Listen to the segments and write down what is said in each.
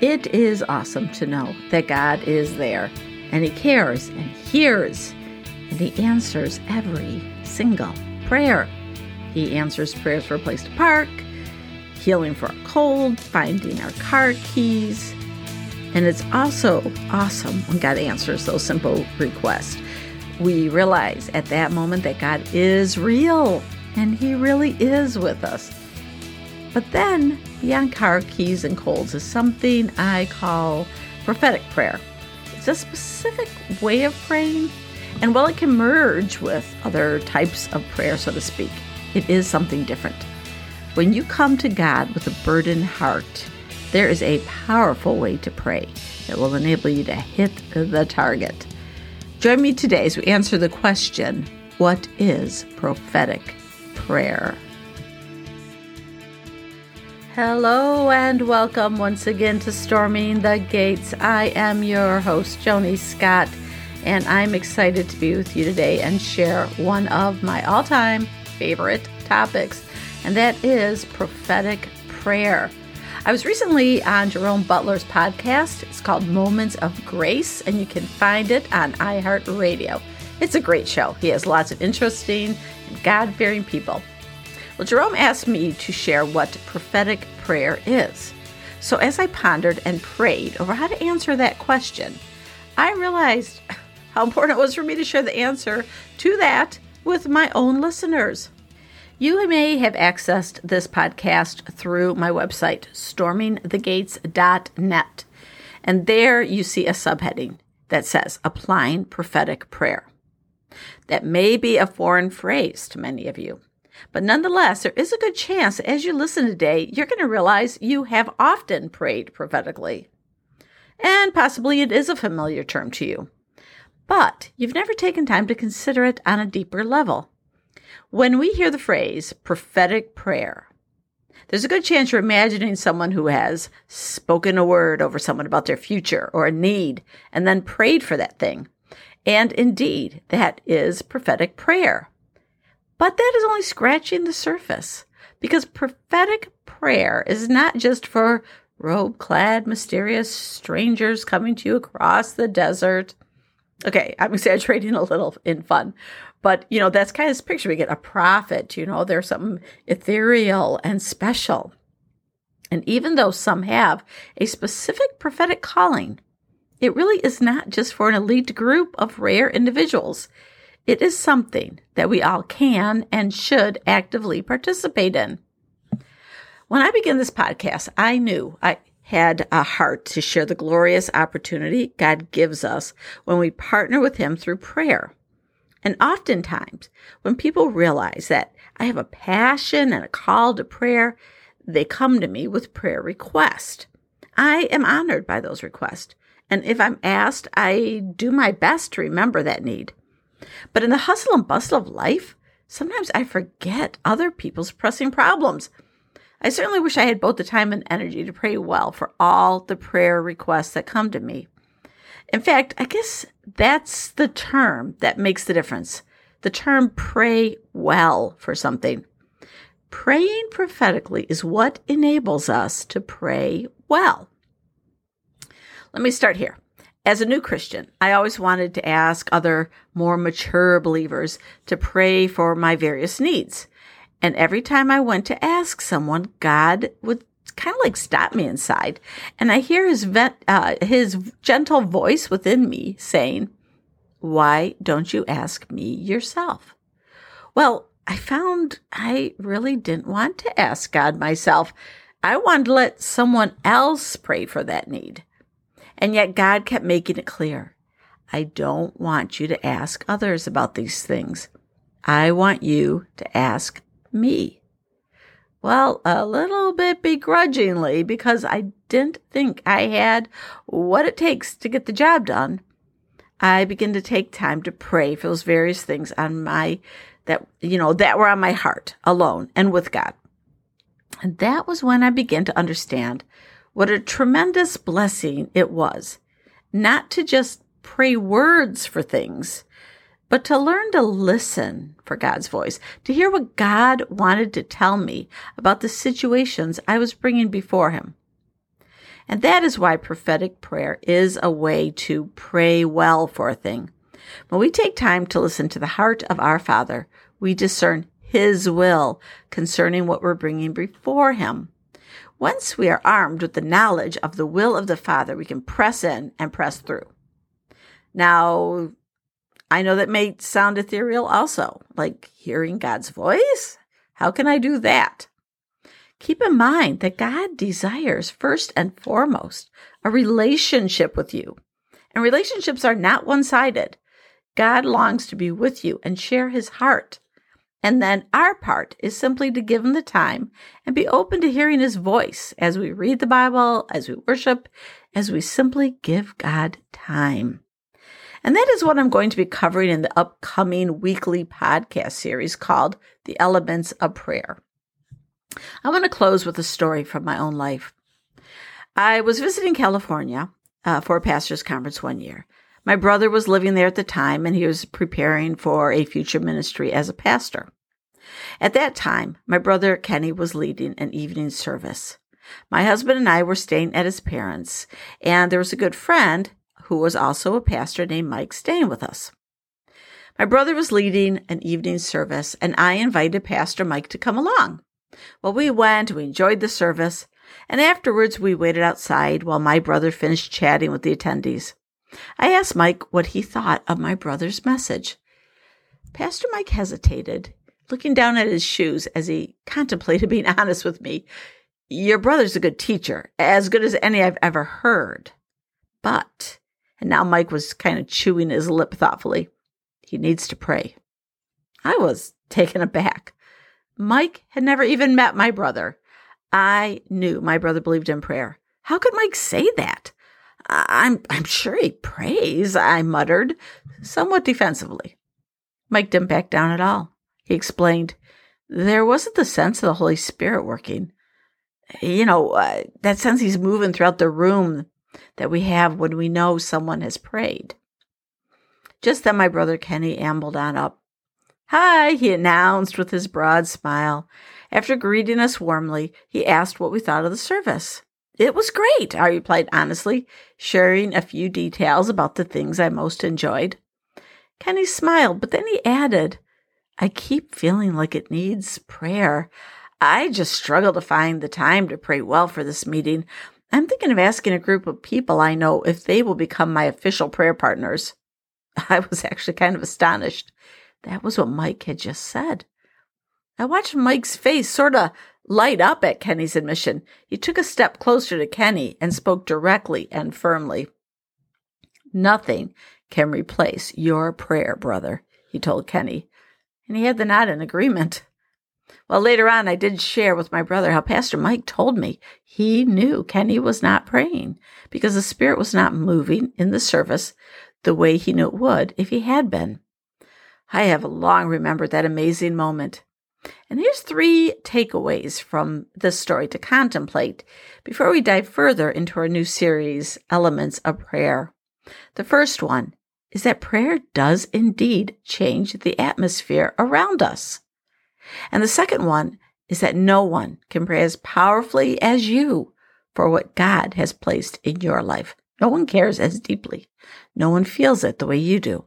It is awesome to know that God is there and He cares and hears and He answers every single prayer. He answers prayers for a place to park, healing for a cold, finding our car keys. And it's also awesome when God answers those simple requests. We realize at that moment that God is real and He really is with us. But then, beyond car keys and colds, is something I call prophetic prayer. It's a specific way of praying, and while it can merge with other types of prayer, so to speak, it is something different. When you come to God with a burdened heart, there is a powerful way to pray that will enable you to hit the target. Join me today as we answer the question What is prophetic prayer? Hello and welcome once again to Storming the Gates. I am your host, Joni Scott, and I'm excited to be with you today and share one of my all time favorite topics, and that is prophetic prayer. I was recently on Jerome Butler's podcast. It's called Moments of Grace, and you can find it on iHeartRadio. It's a great show. He has lots of interesting and God fearing people. Well, Jerome asked me to share what prophetic prayer is. So, as I pondered and prayed over how to answer that question, I realized how important it was for me to share the answer to that with my own listeners. You may have accessed this podcast through my website, stormingthegates.net. And there you see a subheading that says Applying Prophetic Prayer. That may be a foreign phrase to many of you. But nonetheless, there is a good chance as you listen today, you're going to realize you have often prayed prophetically. And possibly it is a familiar term to you. But you've never taken time to consider it on a deeper level. When we hear the phrase prophetic prayer, there's a good chance you're imagining someone who has spoken a word over someone about their future or a need and then prayed for that thing. And indeed, that is prophetic prayer. But that is only scratching the surface because prophetic prayer is not just for robe clad, mysterious strangers coming to you across the desert. Okay, I'm exaggerating a little in fun, but you know, that's kind of this picture we get a prophet, you know, there's something ethereal and special. And even though some have a specific prophetic calling, it really is not just for an elite group of rare individuals. It is something that we all can and should actively participate in. When I began this podcast, I knew I had a heart to share the glorious opportunity God gives us when we partner with Him through prayer. And oftentimes, when people realize that I have a passion and a call to prayer, they come to me with prayer requests. I am honored by those requests. And if I'm asked, I do my best to remember that need. But in the hustle and bustle of life, sometimes I forget other people's pressing problems. I certainly wish I had both the time and energy to pray well for all the prayer requests that come to me. In fact, I guess that's the term that makes the difference. The term pray well for something. Praying prophetically is what enables us to pray well. Let me start here. As a new Christian, I always wanted to ask other more mature believers to pray for my various needs. And every time I went to ask someone, God would kind of like stop me inside. And I hear his, uh, his gentle voice within me saying, Why don't you ask me yourself? Well, I found I really didn't want to ask God myself. I wanted to let someone else pray for that need. And yet God kept making it clear I don't want you to ask others about these things. I want you to ask me. Well, a little bit begrudgingly because I didn't think I had what it takes to get the job done. I began to take time to pray for those various things on my that you know that were on my heart alone and with God. And that was when I began to understand what a tremendous blessing it was not to just pray words for things, but to learn to listen for God's voice, to hear what God wanted to tell me about the situations I was bringing before Him. And that is why prophetic prayer is a way to pray well for a thing. When we take time to listen to the heart of our Father, we discern His will concerning what we're bringing before Him. Once we are armed with the knowledge of the will of the Father, we can press in and press through. Now, I know that may sound ethereal also, like hearing God's voice. How can I do that? Keep in mind that God desires, first and foremost, a relationship with you. And relationships are not one sided. God longs to be with you and share his heart. And then our part is simply to give him the time and be open to hearing his voice as we read the Bible, as we worship, as we simply give God time. And that is what I'm going to be covering in the upcoming weekly podcast series called The Elements of Prayer. I want to close with a story from my own life. I was visiting California uh, for a pastor's conference one year. My brother was living there at the time and he was preparing for a future ministry as a pastor. At that time, my brother Kenny was leading an evening service. My husband and I were staying at his parents', and there was a good friend who was also a pastor named Mike staying with us. My brother was leading an evening service, and I invited Pastor Mike to come along. Well, we went, we enjoyed the service, and afterwards we waited outside while my brother finished chatting with the attendees. I asked Mike what he thought of my brother's message. Pastor Mike hesitated, looking down at his shoes as he contemplated being honest with me. Your brother's a good teacher, as good as any I've ever heard. But, and now Mike was kind of chewing his lip thoughtfully, he needs to pray. I was taken aback. Mike had never even met my brother. I knew my brother believed in prayer. How could Mike say that? I'm I'm sure he prays, I muttered, somewhat defensively. Mike didn't back down at all. He explained, there wasn't the sense of the Holy Spirit working. You know, uh, that sense he's moving throughout the room that we have when we know someone has prayed. Just then, my brother Kenny ambled on up. Hi, he announced with his broad smile. After greeting us warmly, he asked what we thought of the service. It was great, I replied honestly, sharing a few details about the things I most enjoyed. Kenny smiled, but then he added, I keep feeling like it needs prayer. I just struggle to find the time to pray well for this meeting. I'm thinking of asking a group of people I know if they will become my official prayer partners. I was actually kind of astonished. That was what Mike had just said. I watched Mike's face sort of light up at Kenny's admission. He took a step closer to Kenny and spoke directly and firmly. Nothing can replace your prayer, brother, he told Kenny. And he had the nod in agreement. Well, later on, I did share with my brother how Pastor Mike told me he knew Kenny was not praying because the Spirit was not moving in the service the way he knew it would if he had been. I have long remembered that amazing moment. And here's three takeaways from this story to contemplate before we dive further into our new series, Elements of Prayer. The first one is that prayer does indeed change the atmosphere around us. And the second one is that no one can pray as powerfully as you for what God has placed in your life. No one cares as deeply. No one feels it the way you do.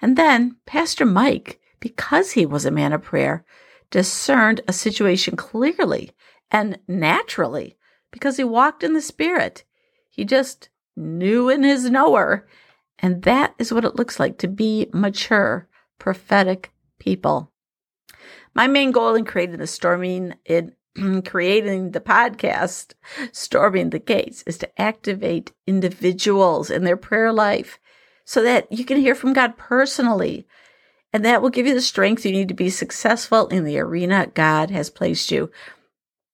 And then Pastor Mike, because he was a man of prayer, discerned a situation clearly and naturally because he walked in the Spirit. He just knew in his knower. And that is what it looks like to be mature, prophetic people. My main goal in creating the storming in creating the podcast, Storming the Gates, is to activate individuals in their prayer life so that you can hear from God personally. And that will give you the strength you need to be successful in the arena God has placed you.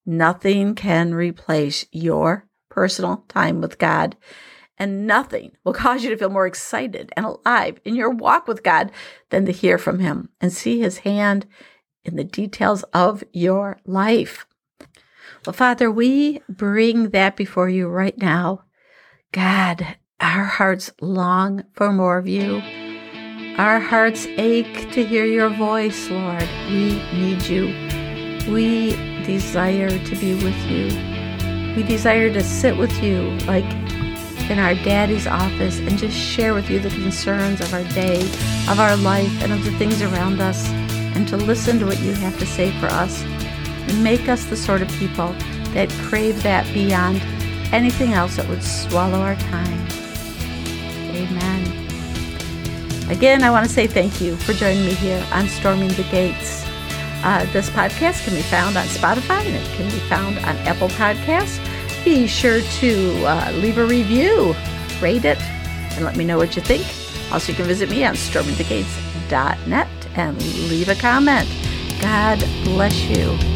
Nothing can replace your personal time with God. And nothing will cause you to feel more excited and alive in your walk with God than to hear from Him and see His hand in the details of your life. Well, Father, we bring that before you right now. God, our hearts long for more of you. Our hearts ache to hear your voice, Lord. We need you. We desire to be with you. We desire to sit with you like in our daddy's office and just share with you the concerns of our day, of our life, and of the things around us, and to listen to what you have to say for us and make us the sort of people that crave that beyond anything else that would swallow our time. Amen. Again, I want to say thank you for joining me here on Storming the Gates. Uh, this podcast can be found on Spotify and it can be found on Apple Podcasts. Be sure to uh, leave a review, rate it, and let me know what you think. Also, you can visit me on stormingthegates.net and leave a comment. God bless you.